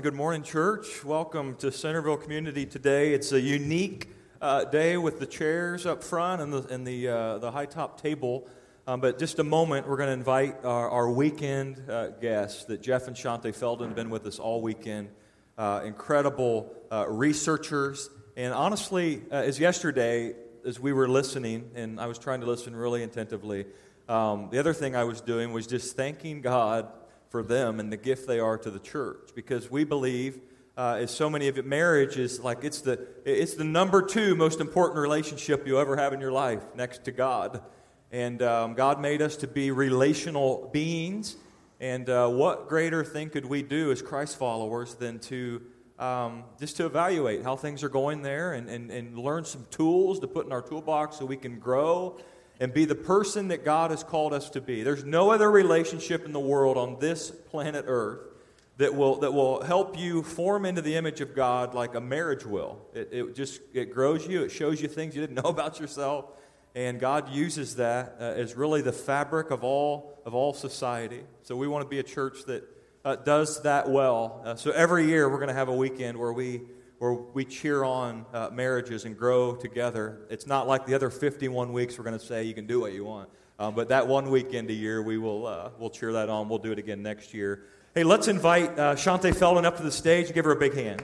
Good morning, church. Welcome to Centerville Community today. It's a unique uh, day with the chairs up front and the, and the, uh, the high top table. Um, but just a moment, we're going to invite our, our weekend uh, guests that Jeff and Shaunti Feldhahn have been with us all weekend. Uh, incredible uh, researchers. And honestly, uh, as yesterday, as we were listening, and I was trying to listen really attentively, um, the other thing I was doing was just thanking God for them and the gift they are to the church. Because we believe uh, as so many of it marriage is like it's the it's the number two most important relationship you ever have in your life next to god. And um, god made us to be relational beings. And uh, what greater thing could we do as christ followers than to um, just to evaluate how things are going there and, and, and learn some tools to put in our toolbox so we can grow and be the person that God has called us to be. There's no other relationship in the world on this planet Earth that will, that will help you form into the image of God like a marriage will. It, it just it grows you, it shows you things you didn't know about yourself, and God uses that uh, as really the fabric of all, of all society. So we want to be a church that uh, does that well. Uh, so every year we're going to have a weekend where we where we cheer on uh, marriages and grow together. It's not like the other 51 weeks we're going to say you can do what you want. Um, but that one weekend a year, we will uh, we'll cheer that on. We'll do it again next year. Hey, let's invite uh, Shaunti Feldhahn up to the stage. Give her a big hand.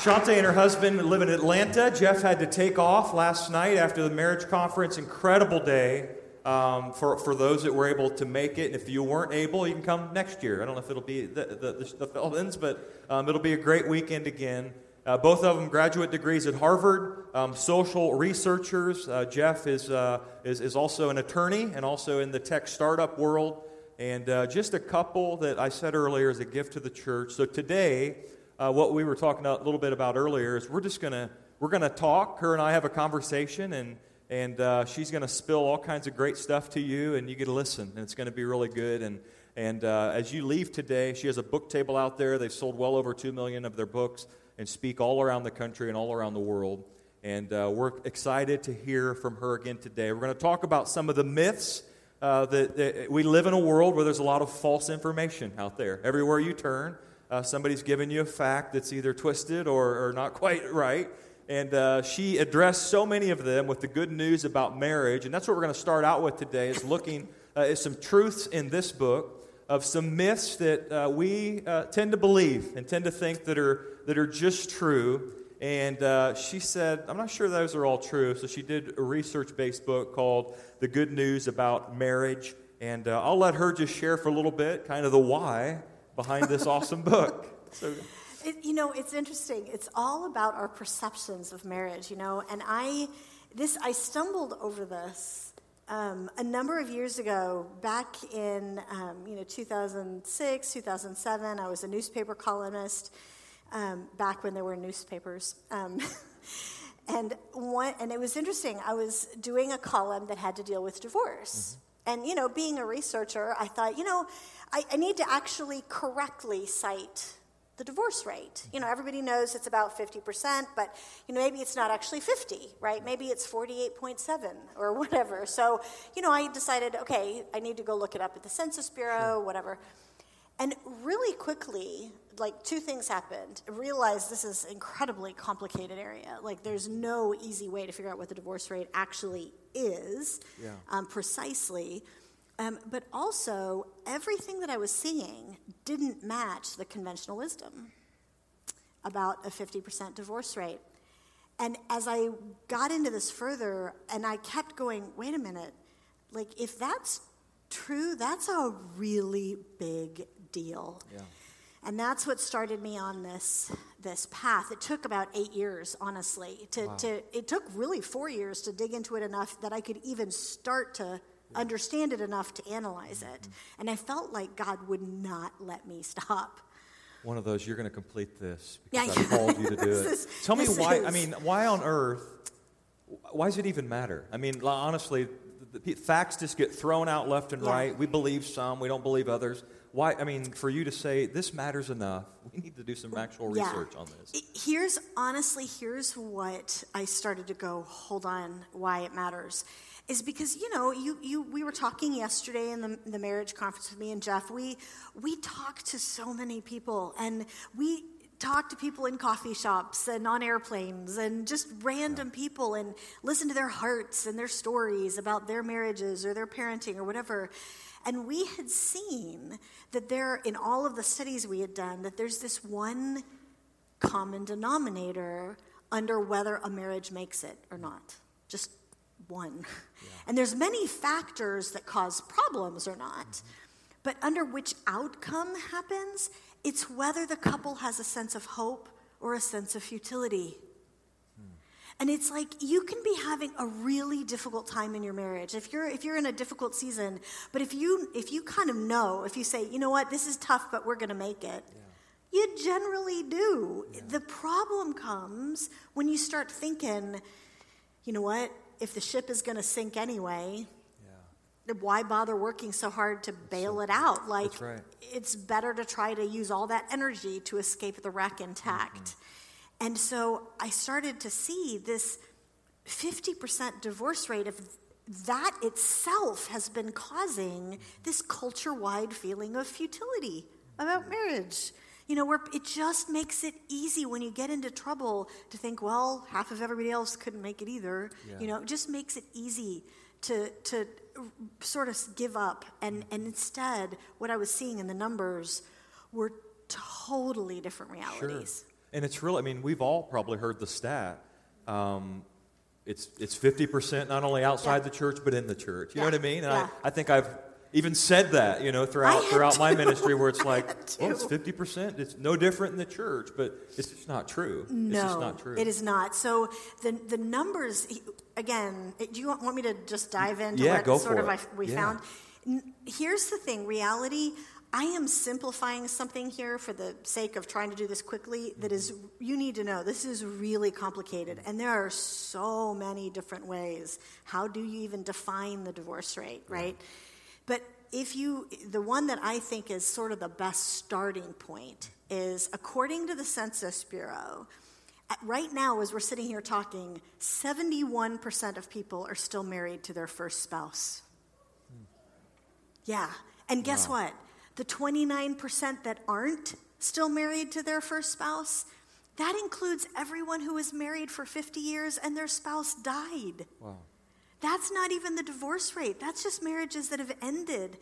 Shaunti and her husband live in Atlanta. Jeff had to take off last night after the marriage conference. Incredible day um, for, for those that were able to make it. And if you weren't able, you can come next year. I don't know if it'll be the, the, the, Feldhahns, but um, it'll be a great weekend again. Uh, both of them graduate degrees at Harvard, um, social researchers. Uh, Jeff is, uh, is, is also an attorney and also in the tech startup world. And uh, just a couple that I said earlier is a gift to the church. So today, uh, what we were talking a little bit about earlier is we're just going to we're going to talk. Her and I have a conversation, and and uh, she's going to spill all kinds of great stuff to you, and you get to listen, and it's going to be really good. And and uh, as you leave today, she has a book table out there. They've sold well over two million of their books and speak all around the country and all around the world. And uh, we're excited to hear from her again today. We're going to talk about some of the myths. Uh, that, that, we live in a world where there's a lot of false information out there. Everywhere you turn, uh, somebody's giving you a fact that's either twisted or, or not quite right. And uh, she addressed so many of them with the good news about marriage. And that's what we're going to start out with today is looking uh, at some truths in this book of some myths that uh, we uh, tend to believe and tend to think that are, that are just true. And uh, she said, I'm not sure those are all true. So she did a research based book called The Good News About Marriage. And uh, I'll let her just share for a little bit kind of the why behind this awesome book. So, it, you know, it's interesting. It's all about our perceptions of marriage, you know. And I, this, I stumbled over this um, a number of years ago, back in um, you know 2006, 2007. I was a newspaper columnist um, back when there were newspapers. Um, and one, and it was interesting. I was doing a column that had to deal with divorce. Mm-hmm. And, you know, being a researcher, I thought, you know, I, I need to actually correctly cite the divorce rate. You know, everybody knows it's about 50%, but you know, maybe it's not actually 50, right? Maybe it's 48.7 or whatever. So, you know, I decided, okay, I need to go look it up at the Census Bureau, whatever. And really quickly, like two things happened. I realized this is incredibly complicated area. Like there's no easy way to figure out what the divorce rate actually is yeah. um, precisely. Um, but also, everything that I was seeing didn't match the conventional wisdom about a 50% divorce rate. And as I got into this further, and I kept going, wait a minute, like if that's true, that's a really big deal. Yeah. And that's what started me on this this path. It took about eight years, honestly. To, wow. to it took really four years to dig into it enough that I could even start to understand it enough to analyze it. Mm-hmm. And I felt like God would not let me stop. One of those, you're going to complete this because yeah, I called you to do it. Is, Tell me why, is. I mean, why on earth, why does it even matter? I mean, honestly, the facts just get thrown out left and Yeah. right. We believe some, we don't believe others. Why? I mean, for you to say this matters enough, we need to do some actual Yeah. research on this. Here's honestly, here's what I started to go. Hold on, why it matters is because you know you, you we were talking yesterday in the, the marriage conference with me and Jeff. We we talked to so many people and we talked to people in coffee shops and on airplanes and just random people and listen to their hearts and their stories about their marriages or their parenting or whatever. And we had seen that there, in all of the studies we had done, that there's this one common denominator under whether a marriage makes it or not. Just one. And there's many factors that cause problems or not. Mm-hmm. But under which outcome happens, it's whether the couple has a sense of hope or a sense of futility. And it's like you can be having a really difficult time in your marriage. If you're if you're in a difficult season, but if you if you kind of know, if you say, "You know what? This is tough, but we're going to make it." You generally do. The problem comes when you start thinking, "You know what? If the ship is going to sink anyway, why bother working so hard to bail it out? Like right. it's better to try to use all that energy to escape the wreck intact. Mm-hmm. And so I started to see this 50% divorce rate of that itself has been causing this culture wide feeling of futility about mm-hmm. marriage. You know, where it just makes it easy when you get into trouble to think, well, half of everybody else couldn't make it either. You know, it just makes it easy to, to sort of give up. And, and instead, what I was seeing in the numbers were totally different realities. And it's really, I mean, we've all probably heard the stat. Um, it's it's fifty percent not only outside Yeah. the church but in the church. You know what I mean? And yeah. I, I think I've even said that, you know, throughout throughout my ministry, where it's like, well, it's fifty percent. It's no different in the church, but it's just not true. No, it's just not true. it is not. So the the numbers again. Do you want, want me to just dive into Yeah, what sort of. I, we Yeah. found? Here's the thing: reality. I am simplifying something here for the sake of trying to do this quickly. That is, you need to know this is really complicated, and there are so many different ways. How do you even define the divorce rate, right? But if you, the one that I think is sort of the best starting point is according to the Census Bureau, right now, as we're sitting here talking, 71% of people are still married to their first spouse. Yeah. And guess what? The 29% that aren't still married to their first spouse, that includes everyone who was married for 50 years and their spouse died. wow. That's not even the divorce rate. That's just marriages that have ended.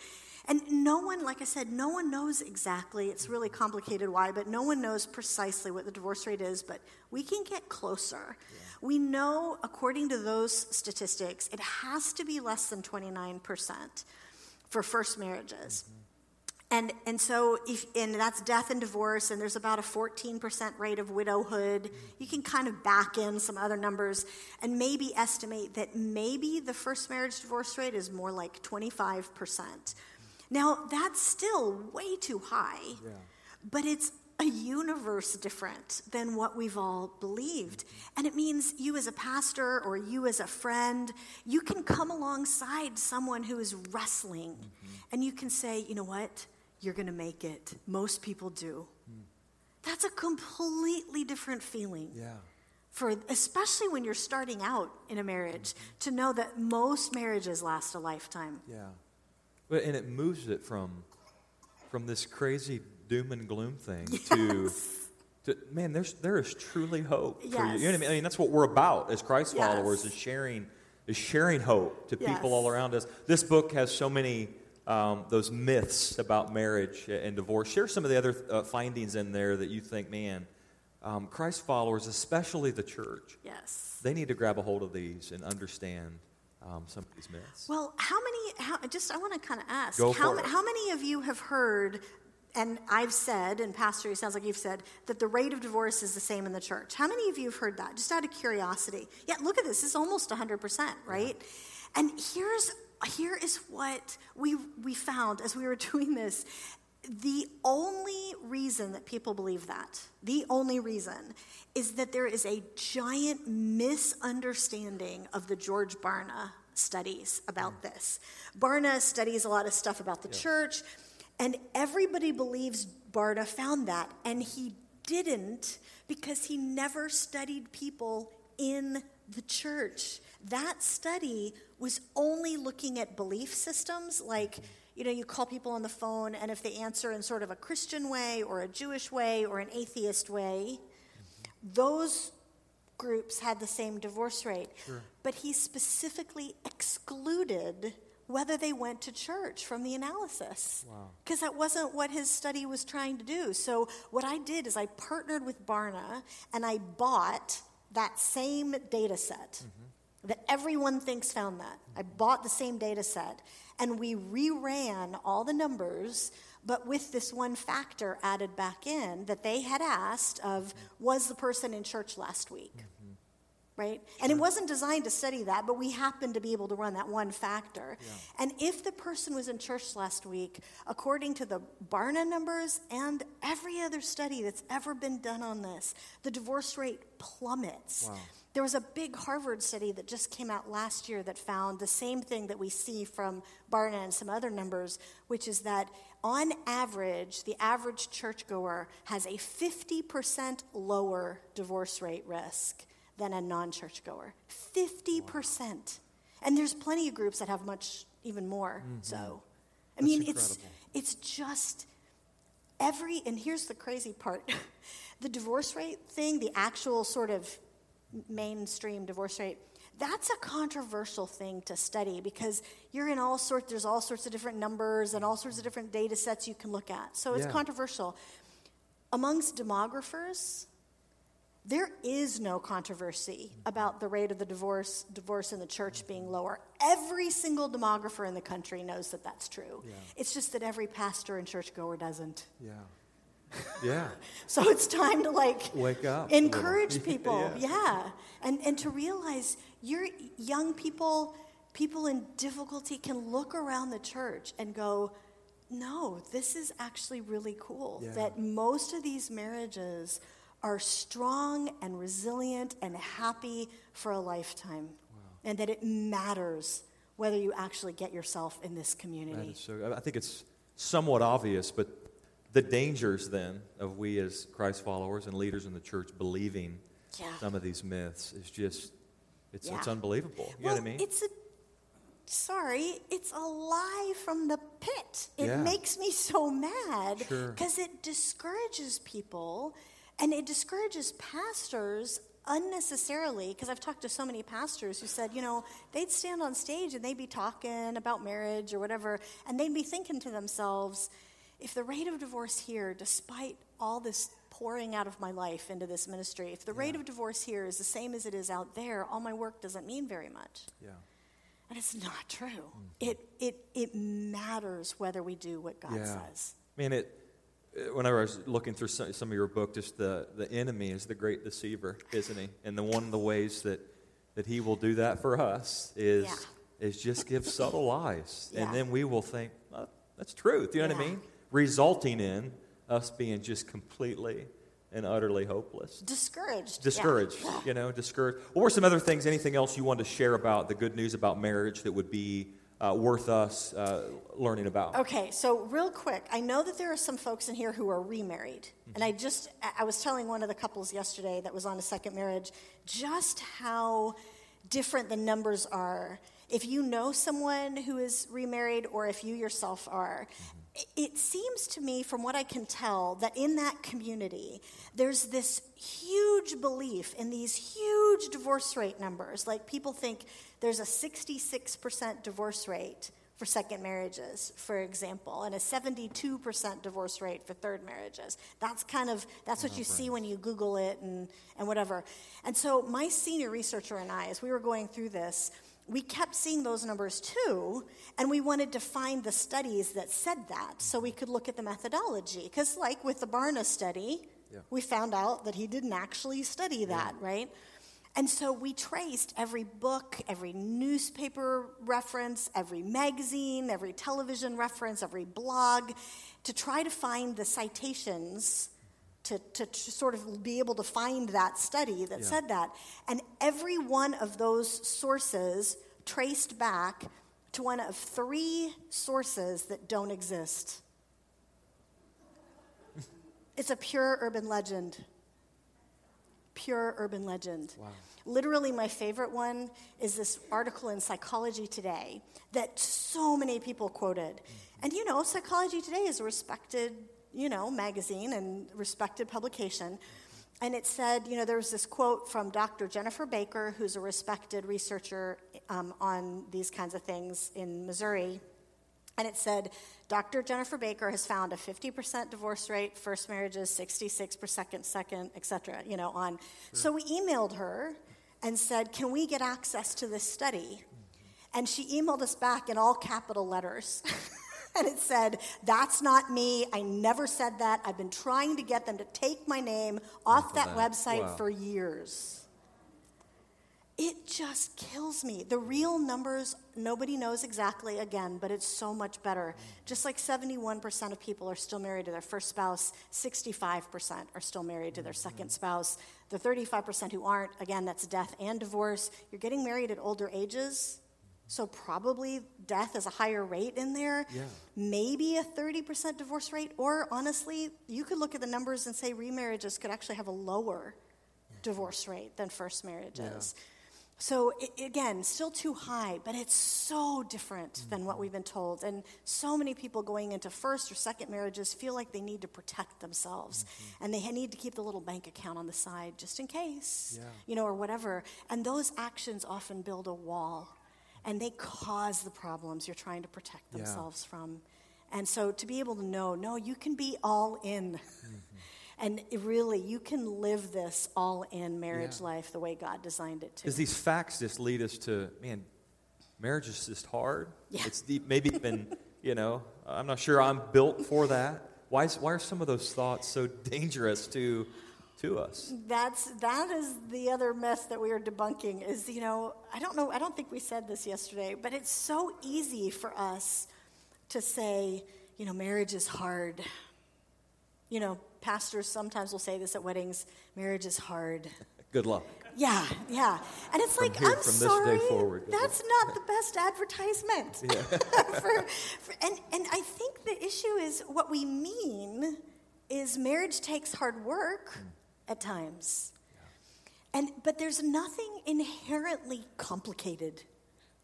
And no one, like I said, no one knows exactly. It's really complicated why, but no one knows precisely what the divorce rate is, but we can get closer. We know, according to those statistics, it has to be less than 29% for first marriages. Mm-hmm. And, and so, if, and that's death and divorce, and there's about a 14% rate of widowhood. Mm-hmm. You can kind of back in some other numbers and maybe estimate that maybe the first marriage divorce rate is more like 25%. Now, that's still way too high, but it's a universe different than what we've all believed. Mm-hmm. And it means you as a pastor or you as a friend, you can come alongside someone who is wrestling mm-hmm. and you can say, you know what? You're going to make it. Most people do. Hmm. That's a completely different feeling Yeah. for especially when you're starting out in a marriage mm-hmm. to know that most marriages last a lifetime. Yeah. But and it moves it from from this crazy doom and gloom thing to to man, there's there is truly hope for you. You know what I mean? I mean, that's what we're about as Christ Yes. followers is sharing is sharing hope to people all around us. This book has so many um, those myths about marriage and divorce. Share some of the other uh, findings in there that you think, man, um, Christ followers, especially the church, Yes. they need to grab a hold of these and understand um, some of these myths. Well, how many, how, just I want to kind of ask, Go how, for it. how many of you have heard, and I've said, and Pastor, it sounds like you've said, that the rate of divorce is the same in the church? How many of you have heard that, just out of curiosity? Yeah, look at this, it's almost 100%, right? And here's, here is what we, we found as we were doing this. The only reason that people believe that, the only reason, is that there is a giant misunderstanding of the George Barna studies about mm. this. Barna studies a lot of stuff about the church, and everybody believes Barna found that, and he didn't because he never studied people in the church. That study was only looking at belief systems, like, mm-hmm. You know, you call people on the phone, and if they answer in sort of a Christian way, or a Jewish way, or an atheist way, those groups had the same divorce rate. Sure. But he specifically excluded whether they went to church from the analysis. Wow. Because that wasn't what his study was trying to do. So, what I did is I partnered with Barna and I bought that same data set mm-hmm. That everyone thinks found that. I bought the same data set and we reran all the numbers but with this one factor added back in that they had asked of was the person in church last week? Mm-hmm. Right? And it wasn't designed to study that but we happened to be able to run that one factor. And if the person was in church last week according to the barna numbers and every other study that's ever been done on this the divorce rate plummets. Wow. There was a big Harvard study that just came out last year that found the same thing that we see from Barna and some other numbers, which is that on average, the average churchgoer has a 50% lower divorce rate risk than a non churchgoer. 50%. And there's plenty of groups that have much, even more. So, I Mm-hmm. That's mean, it's, it's just every, and here's the crazy part the divorce rate thing, the actual sort of mainstream divorce rate, that's a controversial thing to study because you're in all sorts, there's all sorts of different numbers and all sorts of different data sets you can look at. So it's Yeah. controversial. Amongst demographers, there is no controversy about the rate of the divorce divorce in the church being mm-hmm. lower. Every single demographer in the country knows that that's true. Yeah. It's just that every pastor and churchgoer doesn't. Yeah. Yeah. So it's time to like Wake up. encourage people, Yeah. yeah. And and to realize you're young people, people in difficulty can look around the church and go, no, this is actually really cool. Yeah. That most of these marriages are strong and resilient and happy for a lifetime. And that it matters whether you actually get yourself in this community. so, I think it's somewhat obvious, but the dangers then of we as Christ followers and leaders in the church believing Yeah. some of these myths is just, it's, it's unbelievable. You well, know what I mean? It's a sorry, it's a lie from the pit. It Yeah. makes me so mad Sure. because it discourages people and it discourages pastors unnecessarily because I've talked to so many pastors who said, you know, they'd stand on stage and they'd be talking about marriage or whatever and they'd be thinking to themselves, if the rate of divorce here despite all this pouring out of my life into this ministry, if the rate of divorce here is the same as it is out there, all my work doesn't mean very much. yeah. And it's not true. Mm-hmm. It, it, it matters whether we do what God Yeah. says. I mean, it. uh, Whenever I was looking through some, some of your book, just the, the enemy is the great deceiver, isn't he? And the one of the ways that, that he will do that for us is Yeah. is just give subtle lies, Yeah. and then we will think oh, that's truth. You know what I mean? Resulting in us being just completely and utterly hopeless. Discouraged. yeah. Discouraged, you know, discouraged. What were some other things, anything else you wanted to share about the good news about marriage that would be uh, worth us uh, learning about? Okay, so real quick, I know that there are some folks in here who are remarried. And I just, I- was telling one of the couples yesterday that was on a second marriage just how different the numbers are. If you know someone who is remarried or if you yourself are, i- it seems to me, from what I can tell, that in that community, there's this huge belief in these huge divorce rate numbers. Like people think there's a 66% divorce rate for second marriages, for example, and a 72% divorce rate for third marriages. That's kind of that's what you see when you Google it and, and whatever. And so my senior researcher and I, as we were going through this, we kept seeing those numbers too, and we wanted to find the studies that said that so we could look at the methodology. Because, like with the Barna study, Yeah. we found out that he didn't actually study that, right? And so we traced every book, every newspaper reference, every magazine, every television reference, every blog to try to find the citations to, to, to sort of be able to find that study that Yeah. said that. And every one of those sources traced back to one of three sources that don't exist. It's a pure urban legend. Pure urban legend. Wow. Literally, my favorite one is this article in Psychology Today that so many people quoted. Mm-hmm. And you know, Psychology Today is a respected, you know, magazine and respected publication. And it said, you know, there was this quote from Dr. Jennifer Baker, who's a respected researcher um, on these kinds of things in Missouri. And it said, Dr. Jennifer Baker has found a 50% divorce rate, first marriages, 66% second, second, et cetera, you know, on. So we emailed her and said, can we get access to this study? And she emailed us back in all capital letters. and it said, That's not me. I never said that. I've been trying to get them to take my name off that, that. website Wow. for years. It just kills me. The real numbers, nobody knows exactly again, but it's so much better. Just like 71% of people are still married to their first spouse, 65% are still married to their mm-hmm. second spouse. The 35% who aren't, again, that's death and divorce. You're getting married at older ages, so probably death is a higher rate in there. Yeah. Maybe a 30% divorce rate, or honestly, you could look at the numbers and say remarriages could actually have a lower divorce rate than first marriages. So i again, still too high, but it's so different than what mm-hmm. we've been told. And so many people going into first or second marriages feel like they need to protect themselves, mm-hmm. and they need to keep the little bank account on the side just in case, Yeah. you know, or whatever. And those actions often build a wall, and they cause the problems you're trying to protect Yeah. themselves from. And so to be able to know, no, you can be all in. Mm-hmm. And it really, you can live this all in marriage Yeah. life the way God designed it to. Because these facts just lead us to, man, marriage is just hard. Yeah. It's deep, maybe even, you know, I'm not sure I'm built for that. Why, is, why are some of those thoughts so dangerous to, to us? That's that is the other mess that we are debunking. Is you know I don't know I don't think we said this yesterday, but it's so easy for us to say you know marriage is hard. You know pastors sometimes will say this at weddings: marriage is hard. Good luck. Yeah, yeah. And it's like, here- I'm from sorry, forward, that's not the best advertisement. for, for, and, and I think the issue is what we mean is marriage takes hard work mm. At times. And, but there's nothing inherently complicated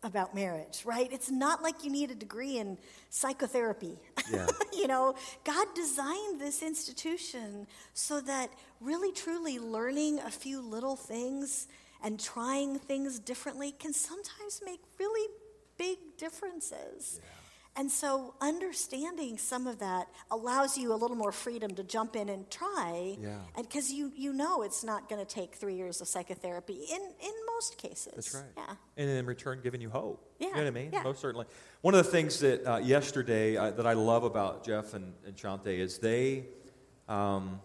about marriage, right? It's not like you need a degree in psychotherapy. Yeah. you know, God designed this institution so that really truly learning a few little things and trying things differently can sometimes make really big differences. And so understanding some of that allows you a little more freedom to jump in and try. Yeah. And because you, you know it's not going to take three years of psychotherapy in, in most cases. That's right. Yeah. And in return, giving you hope. Yeah. You know what I mean? yeah. Most certainly. One of the things that uh, yesterday uh, that I love about Jeff and, and Shaunti is they um,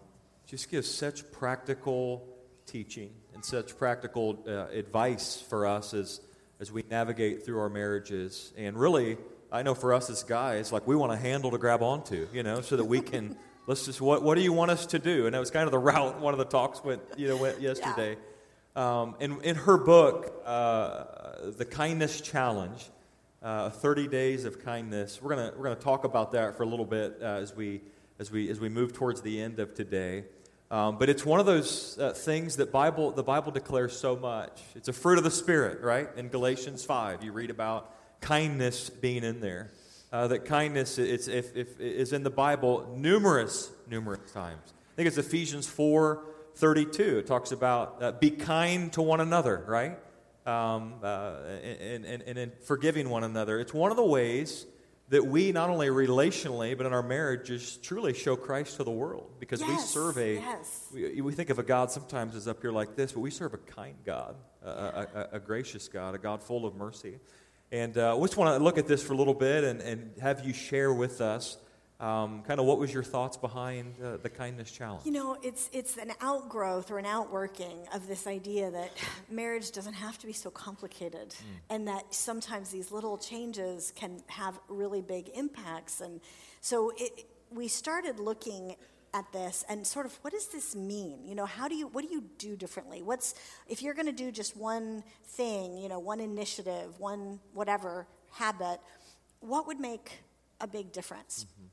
just give such practical teaching and such practical uh, advice for us as, as we navigate through our marriages. And really, I know for us as guys, like we want a handle to grab onto, you know, so that we can, let's just, what, what do you want us to do? And that was kind of the route one of the talks went, you know, went yesterday. Um, in, in her book, uh, The Kindness Challenge, uh, 30 Days of Kindness, we're gonna we're gonna talk about that for a little bit uh, as, we, as, we, as we move towards the end of today. Um, but it's one of those uh, things that Bible, the Bible declares so much. It's a fruit of the Spirit, right? In Galatians 5, you read about kindness being in there. Uh, that kindness it's, if, if, is in the Bible numerous, numerous times. I think it's Ephesians 4 32. It talks about uh, be kind to one another, right? Um, uh, and, and, and in forgiving one another. It's one of the ways that we, not only relationally, but in our marriages, truly show Christ to the world because we Yes, serve a. yes. We, we think of a God sometimes as up here like this, but we serve a kind God, a, a, a, a gracious God, a God full of mercy. And uh, we just want to look at this for a little bit and, and have you share with us um, kind of what was your thoughts behind uh, the kindness challenge. You know, it's it's an outgrowth or an outworking of this idea that marriage doesn't have to be so complicated, and that sometimes these little changes can have really big impacts. And so it, we started looking at this and sort of what does this mean? You know, how do you what do you do differently? What's if you're going to do just one thing, you know, one initiative, one whatever habit, what would make a big difference? Mm-hmm.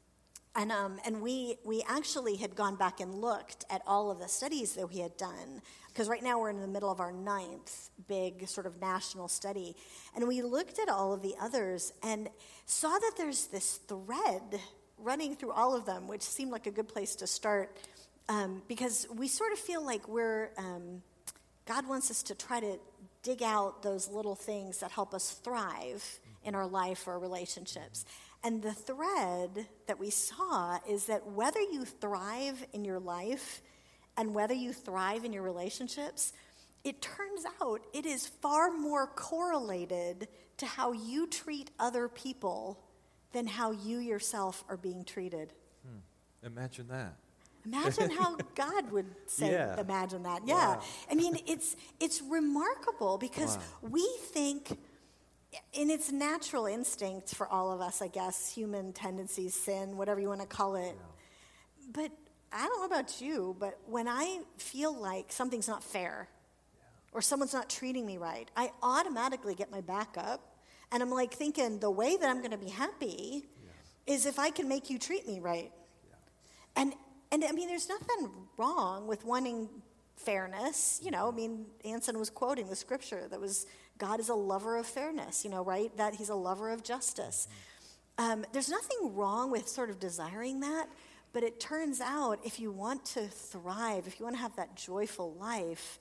And, um, and we, we actually had gone back and looked at all of the studies that we had done, because right now we're in the middle of our ninth big sort of national study. And we looked at all of the others and saw that there's this thread running through all of them, which seemed like a good place to start, um, because we sort of feel like we're, um, God wants us to try to dig out those little things that help us thrive in our life or relationships. And the thread that we saw is that whether you thrive in your life and whether you thrive in your relationships, it turns out it is far more correlated to how you treat other people than how you yourself are being treated. Hmm. Imagine that. Imagine how God would say, yeah. imagine that. Yeah. Wow. I mean, it's, it's remarkable because wow. we think in its natural instinct for all of us, I guess, human tendencies, sin, whatever you want to call it. Yeah. But I don't know about you, but when I feel like something's not fair yeah. or someone's not treating me right, I automatically get my back up and I'm like thinking the way that I'm going to be happy yeah. is if I can make you treat me right. And and I mean, there's nothing wrong with wanting fairness. You know, I mean, Anson was quoting the scripture that was God is a lover of fairness, you know, right? That he's a lover of justice. Um, there's nothing wrong with sort of desiring that, but it turns out if you want to thrive, if you want to have that joyful life,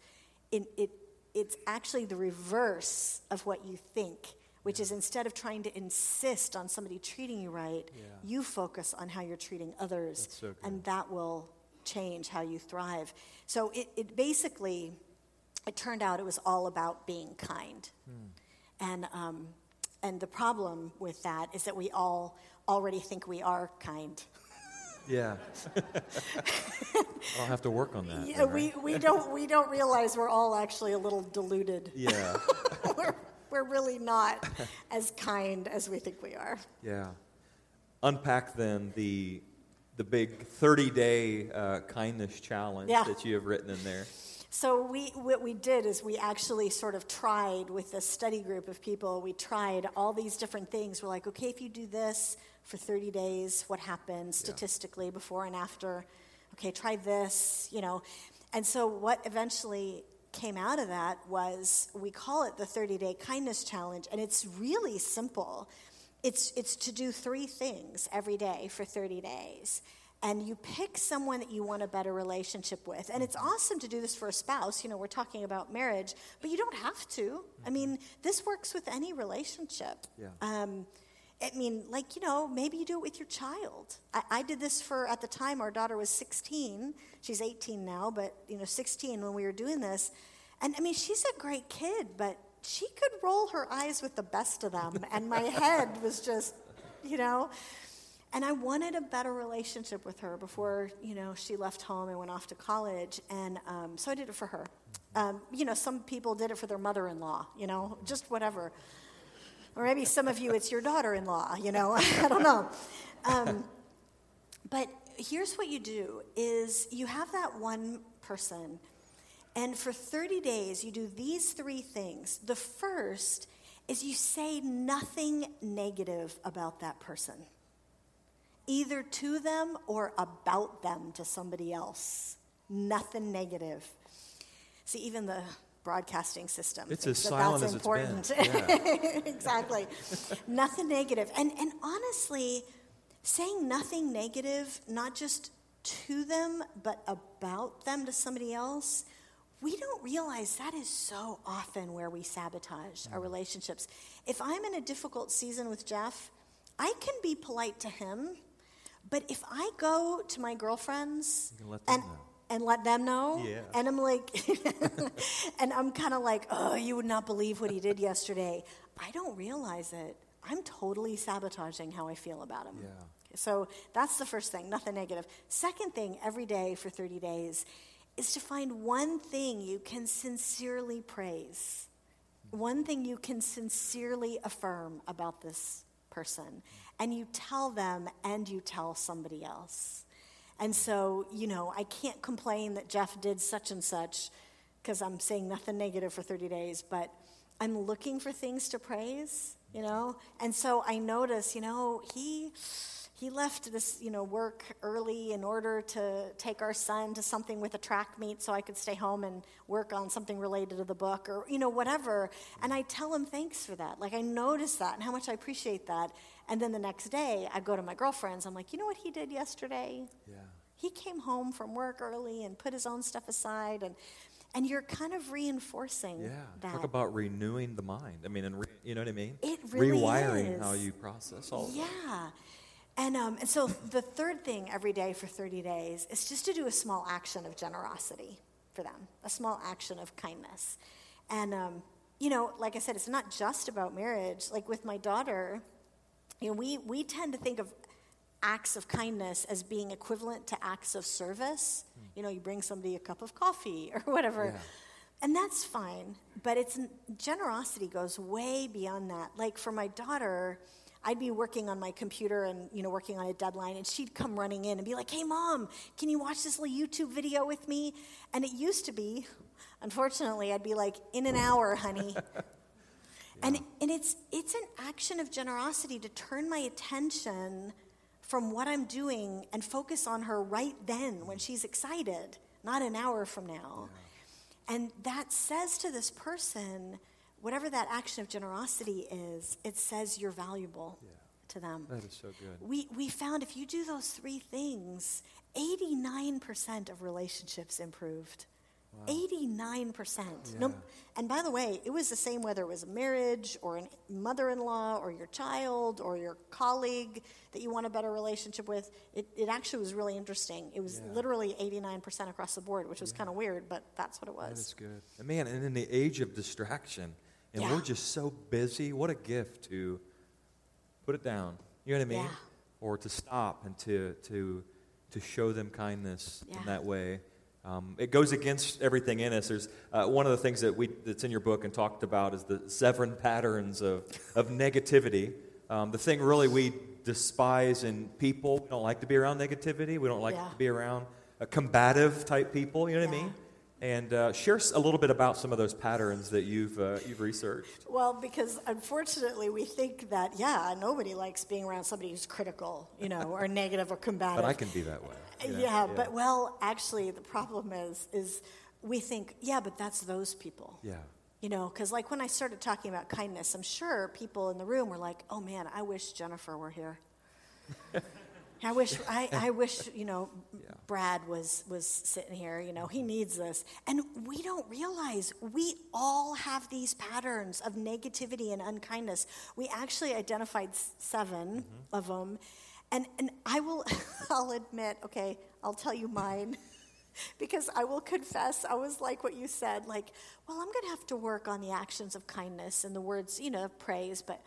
it, it, it's actually the reverse of what you think, which is instead of trying to insist on somebody treating you right, yeah. you focus on how you're treating others, so and that will change how you thrive. So it, it basically it turned out it was all about being kind. Hmm. And, um, and the problem with that is that we all already think we are kind. Yeah. I'll have to work on that. Yeah, then, right? we, we, don't, we don't realize we're all actually a little deluded. Yeah. we're, really not as kind as we think we are. Yeah. Unpack then the, the big 30 day uh, kindness challenge yeah. that you have written in there. So we, what we did is we actually sort of tried with a study group of people. We tried all these different things. We're like, okay, if you do this for 30 days, what happens statistically yeah. before and after? Okay, try this, you know. And so what eventually came out of that was we call it the 30 day kindness challenge, and it's really simple. It's, it's to do three things every day for 30 days and you pick someone that you want a better relationship with. And it's awesome to do this for a spouse. You know, we're talking about marriage, but you don't have to. I mean, this works with any relationship. Yeah. Um, I mean, like, you know, maybe you do it with your child. I, I, did this for, at the time, our daughter was 16. She's 18 now, but, you know, 16 when we were doing this. And I mean, she's a great kid, but she could roll her eyes with the best of them. and my head was just, you know. And I wanted a better relationship with her before, you know, she left home and went off to college. And um, so I did it for her. Um, you know, some people did it for their mother-in-law, you know, just whatever. Or maybe some of you, it's your daughter-in-law, you know, I don't know. Um, but here's what you do is you have that one person, and for 30 days, you do these three things. The first is you say nothing negative about that person either to them or about them to somebody else. Nothing negative. See, even the broadcasting system. It's as silent as important. it's been. Yeah. exactly. nothing negative. And, and honestly, saying nothing negative, not just to them, but about them to somebody else, we don't realize that is so often where we sabotage our mm. relationships. If I'm in a difficult season with Jeff, I can be polite to him but if I go to my girlfriends and and let them know, yeah. and I'm like, and I'm kind of like, oh, you would not believe what he did yesterday. I don't realize it. I'm totally sabotaging how I feel about him. Yeah. So that's the first thing, nothing negative. Second thing, every day for 30 days, is to find one thing you can sincerely praise, one thing you can sincerely affirm about this person and you tell them and you tell somebody else. And so, you know, I can't complain that Jeff did such and such because I'm saying nothing negative for 30 days, but I'm looking for things to praise, you know? And so I notice, you know, he he left this, you know, work early in order to take our son to something with a track meet so I could stay home and work on something related to the book or, you know, whatever. And I tell him thanks for that. Like I notice that and how much I appreciate that. And then the next day I go to my girlfriend's. I'm like, you know what he did yesterday? Yeah. He came home from work early and put his own stuff aside and and you're kind of reinforcing Yeah. that. Talk about renewing the mind. I mean, and re, you know what I mean? It really Rewiring is. how you process all of that. Yeah. And, um, and so the third thing every day for 30 days is just to do a small action of generosity for them, a small action of kindness. And, um, you know, like I said, it's not just about marriage. Like with my daughter, you know, we, we tend to think of acts of kindness as being equivalent to acts of service. Hmm. You know, you bring somebody a cup of coffee or whatever. Yeah. And that's fine, but it's generosity goes way beyond that. Like for my daughter, I'd be working on my computer and you know working on a deadline, and she'd come running in and be like, "Hey, mom, can you watch this little YouTube video with me?" And it used to be, unfortunately, I'd be like, "In an hour, honey." And and it's it's an action of generosity to turn my attention from what I'm doing and focus on her right then when mm-hmm. she's excited, not an hour from now. And that says to this person, whatever that action of generosity is, it says you're valuable to them. That is so good. We, we found if you do those three things, 89% of relationships improved. 89%. No, and by the way, it was the same whether it was a marriage or a mother in law or your child or your colleague that you want a better relationship with. It, it actually was really interesting. It was Yeah. literally 89% across the board, which was kind of weird, but that's what it was. is good. And man, and in the age of distraction, and Yeah. we're just so busy, what a gift to put it down. You know what I mean? Yeah. Or to stop and to to to show them kindness Yeah. in that way. Um, it goes against everything in us. There's uh, one of the things that we that's in your book and talked about is the seven patterns of of negativity. Um, the thing really we despise in people. We don't like to be around negativity. We don't like Yeah. to be around uh, combative type people. You know what I mean? And uh, share a little bit about some of those patterns that you've uh, you've researched. Well, because unfortunately, we think that, yeah, nobody likes being around somebody who's critical, you know, or negative or combative. But I can be that way. you know? yeah, but well, actually, the problem is, is we think, yeah, but that's those people. yeah, You know, because like when I started talking about kindness, I'm sure people in the room were like, "Oh man, I wish Jennifer were here. I wish, I, I wish, you know, Yeah. Brad was was sitting here. You know, he mm-hmm. needs this." And we don't realize we all have these patterns of negativity and unkindness. We actually identified s- 7 mm-hmm. of them, and and I will, I'll admit, okay, I'll tell you mine because I will confess, I was like what you said, like, well, I'm going to have to work on the actions of kindness and the words, you know, of praise, but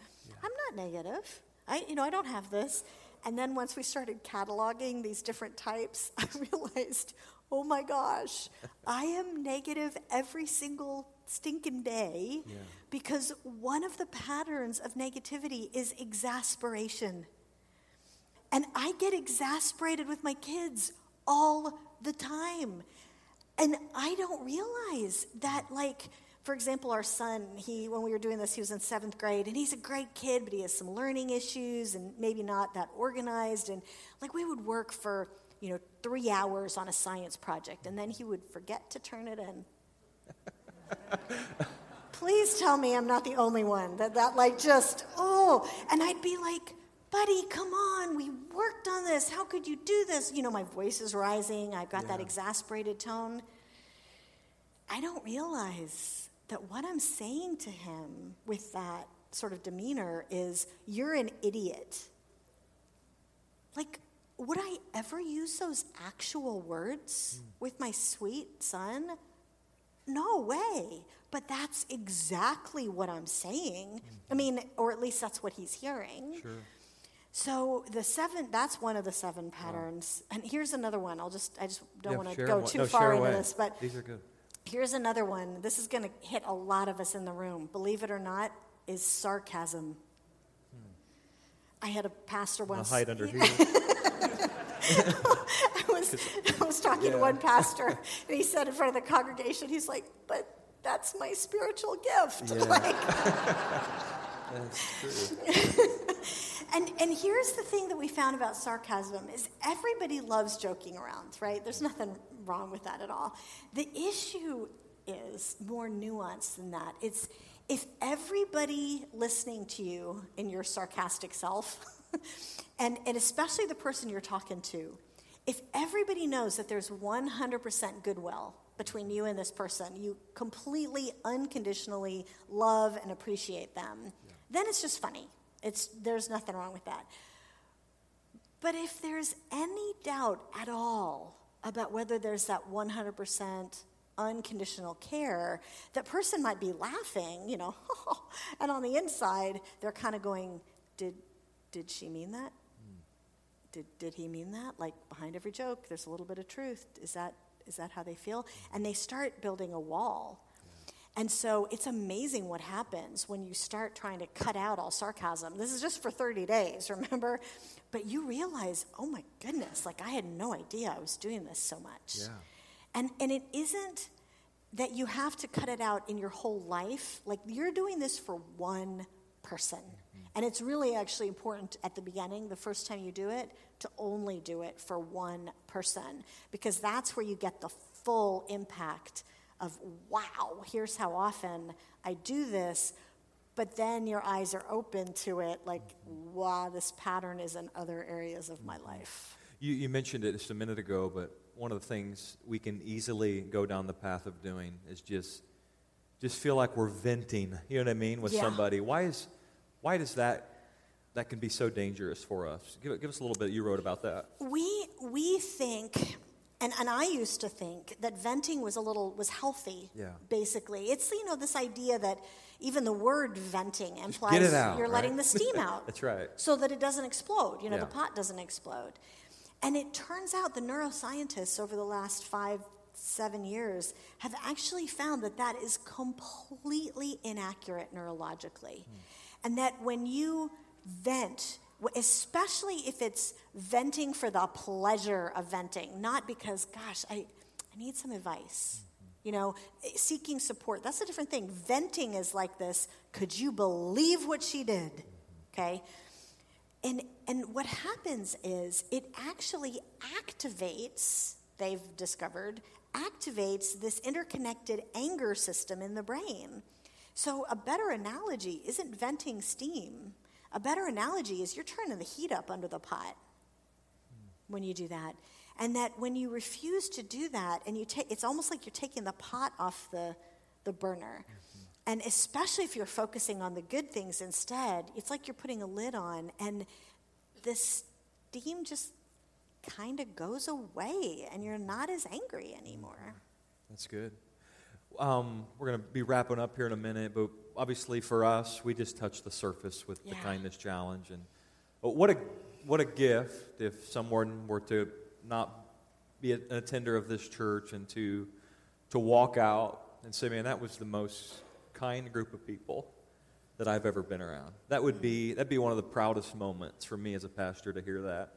I'm not negative. I, you know, I don't have this. And then once we started cataloging these different types, I realized, oh my gosh, I am negative every single stinking day Yeah. because one of the patterns of negativity is exasperation. And I get exasperated with my kids all the time. And I don't realize that, like, for example, our son, he, when we were doing this, he was in seventh grade, and he's a great kid, but he has some learning issues and maybe not that organized. And, like, we would work for, you know, three hours on a science project, and then he would forget to turn it in. Please tell me I'm not the only one that that like just oh, and I'd be like, buddy, come on, we worked on this. How could you do this? You know, my voice is rising. I've got that exasperated tone. I don't realize that what I'm saying to him with that sort of demeanor is, you're an idiot. Like, would I ever use those actual words hmm. with my sweet son? No way. But that's exactly what I'm saying. I hmm. mean, or at least that's what he's hearing. sure. So the seven, that's one of the seven patterns. And here's another one. I'll just, I just don't Yeah, want to go too no, far into away. this, but these are good. Here's another one. This is going to hit a lot of us in the room. Believe it or not, is sarcasm. I had a pastor once. hide under here. I was, I was talking Yeah. to one pastor, and he said in front of the congregation, he's like, but that's my spiritual gift. Yeah. Like, That's true. and, and here's the thing that we found about sarcasm is everybody loves joking around, right? There's nothing wrong with that at all. The issue is more nuanced than that. It's if everybody listening to you in your sarcastic self, and, and especially the person you're talking to, if everybody knows that there's 100% goodwill between you and this person, you completely unconditionally love and appreciate them, then it's just funny. It's, there's nothing wrong with that. But if there's any doubt at all about whether there's that 100% unconditional care, that person might be laughing, you know, and on the inside, they're kind of going, did, did she mean that? Hmm. Did, did he mean that? Like behind every joke, there's a little bit of truth. Is that, is that how they feel? And they start building a wall. And so it's amazing what happens when you start trying to cut out all sarcasm. This is just for 30 days, remember? But you realize, oh my goodness, like I had no idea I was doing this so much. Yeah. And, and it isn't that you have to cut it out in your whole life. Like you're doing this for one person. Mm-hmm. And it's really actually important at the beginning, the first time you do it, to only do it for one person because that's where you get the full impact of, wow, here's how often I do this. But then your eyes are open to it, like, wow, this pattern is in other areas of my life. You, you mentioned it just a minute ago, but one of the things we can easily go down the path of doing is just just feel like we're venting. You know what I mean with Yeah. somebody. Why is why does that that can be so dangerous for us? Give, give us a little bit. You wrote about that. We we think, and, and I used to think that venting was a little was healthy. Yeah. Basically, it's you know this idea that even the word venting implies out, you're letting the steam out. That's right. So that it doesn't explode. You know, Yeah. the pot doesn't explode. And it turns out the neuroscientists over the last five seven years have actually found that that is completely inaccurate neurologically, hmm. and that when you vent especially if it's venting for the pleasure of venting, not because, gosh, I, I need some advice. You know, eh, seeking support, that's a different thing. Venting is like this could you believe what she did? Okay? And, and what happens is it actually activates, they've discovered, activates this interconnected anger system in the brain. So, a better analogy isn't venting steam. A better analogy is you're turning the heat up under the pot when you do that. And that when you refuse to do that, and you take, it's almost like you're taking the pot off the, the burner. And especially if you're focusing on the good things instead, it's like you're putting a lid on, and the steam just kind of goes away, and you're not as angry anymore. That's good. Um, we're going to be wrapping up here in a minute, but obviously for us, we just touched the surface with the kindness challenge, and what a what a gift if someone were to not be an attender of this church and to to walk out and say, "Man, that was the most kind group of people that I've ever been around." That would be mm-hmm. that'd be one of the proudest moments for me as a pastor to hear that,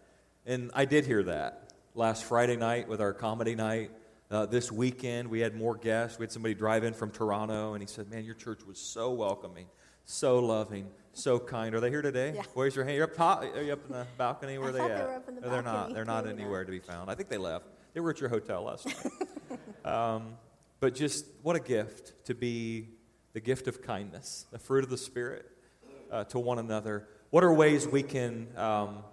and I did hear that last Friday night with our comedy night. Uh, this weekend, we had more guests. We had somebody drive in from Toronto, and he said, Man, your church was so welcoming, so loving, so kind. Are they here today? Yeah. Where's your hand? You're up top? Are you up in the balcony? Where are they at? they were up in the No, they're not. They're not Maybe not. anywhere to be found. I think they left. They were at your hotel last night. um, but just what a gift to be the gift of kindness, the fruit of the Spirit uh, to one another. What are ways we can um,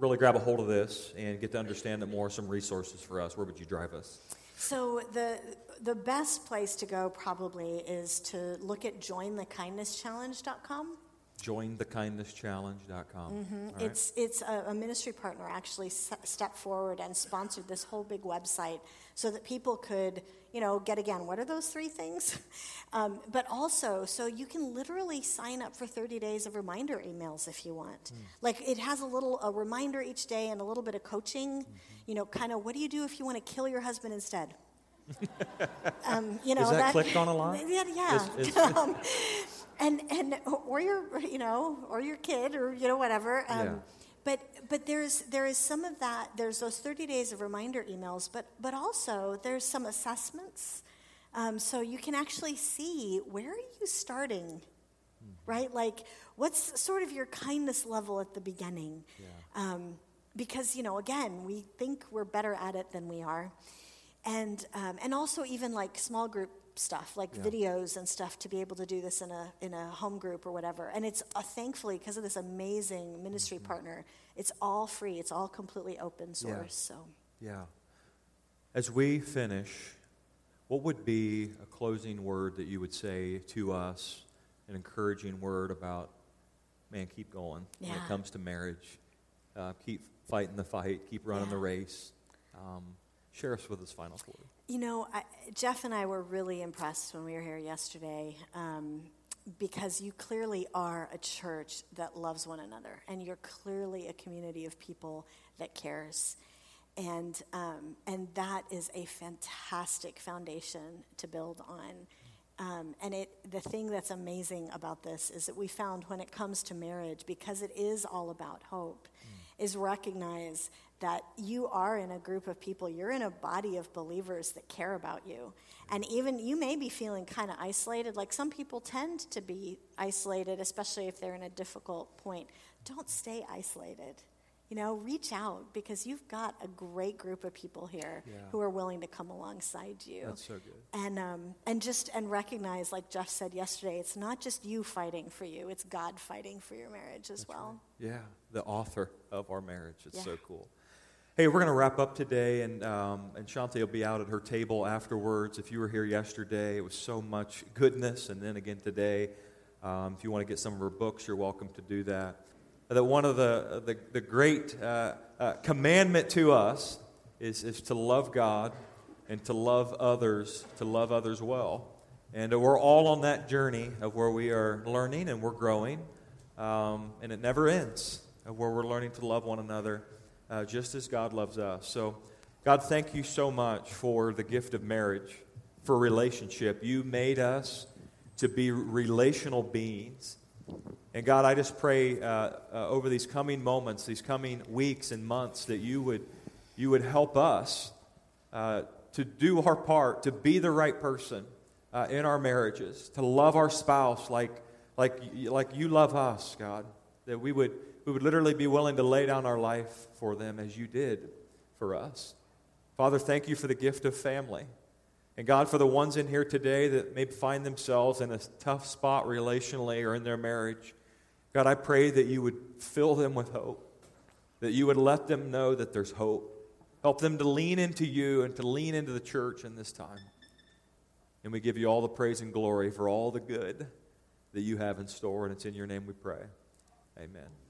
really grab a hold of this and get to understand it more? Some resources for us. Where would you drive us? So the the best place to go probably is to look at jointhekindnesschallenge.com. JoinTheKindnessChallenge.com. Mm-hmm. All right. It's it's a, a ministry partner actually s- stepped forward and sponsored this whole big website so that people could you know get again what are those three things, um, but also so you can literally sign up for 30 days of reminder emails if you want. Like it has a little a reminder each day and a little bit of coaching. You know, kind of what do you do if you want to kill your husband instead? um, you know Is that clicked on a lot? Yeah, yeah. Is- is- um, and and or your you know or your kid or you know whatever um, Yeah. But but there's there is some of that. There's those 30 days of reminder emails, but but also there's some assessments. Um, so you can actually see where are you starting, right? Like what's sort of your kindness level at the beginning. Yeah. Um, because you know, again, we think we're better at it than we are, and um, and also even like small group stuff, like yeah. videos and stuff, to be able to do this in a in a home group or whatever. And it's uh, thankfully because of this amazing ministry mm-hmm. partner, it's all free. It's all completely open source. Yeah. So yeah. As we finish, what would be a closing word that you would say to us? An encouraging word about, man, keep going yeah. when it comes to marriage. Uh, keep fighting the fight. Keep running the race. Um, share us with this final word. You know, I, Jeff and I were really impressed when we were here yesterday um, because you clearly are a church that loves one another, and you're clearly a community of people that cares. And, um, and that is a fantastic foundation to build on. Um, and it, the thing that's amazing about this is that we found when it comes to marriage, because it is all about hope, mm. is recognize that you are in a group of people, you're in a body of believers that care about you. And even you may be feeling kind of isolated. Like some people tend to be isolated, especially if they're in a difficult point. Don't stay isolated. You know, reach out because you've got a great group of people here yeah. who are willing to come alongside you. That's so good. And um, and just and recognize, like Jeff said yesterday, it's not just you fighting for you; it's God fighting for your marriage as That's well. Right. Yeah, the author of our marriage. It's yeah. so cool. Hey, we're going to wrap up today, and, um, and Shaunti will be out at her table afterwards. If you were here yesterday, it was so much goodness, and then again today. Um, if you want to get some of her books, you're welcome to do that. That one of the, the, the great uh, uh, commandment to us is, is to love God and to love others, to love others well. And we're all on that journey of where we are learning and we're growing, um, and it never ends, of where we're learning to love one another uh, just as God loves us. So, God, thank you so much for the gift of marriage, for relationship. You made us to be relational beings. And God, I just pray uh, uh, over these coming moments, these coming weeks and months, that you would, you would help us uh, to do our part, to be the right person uh, in our marriages, to love our spouse like, like, like you love us, God. That we would we would literally be willing to lay down our life for them as you did for us. Father, thank you for the gift of family. And God, for the ones in here today that may find themselves in a tough spot relationally or in their marriage, God, I pray that you would fill them with hope, that you would let them know that there's hope. Help them to lean into you and to lean into the church in this time. And we give you all the praise and glory for all the good that you have in store, and it's in your name we pray. Amen.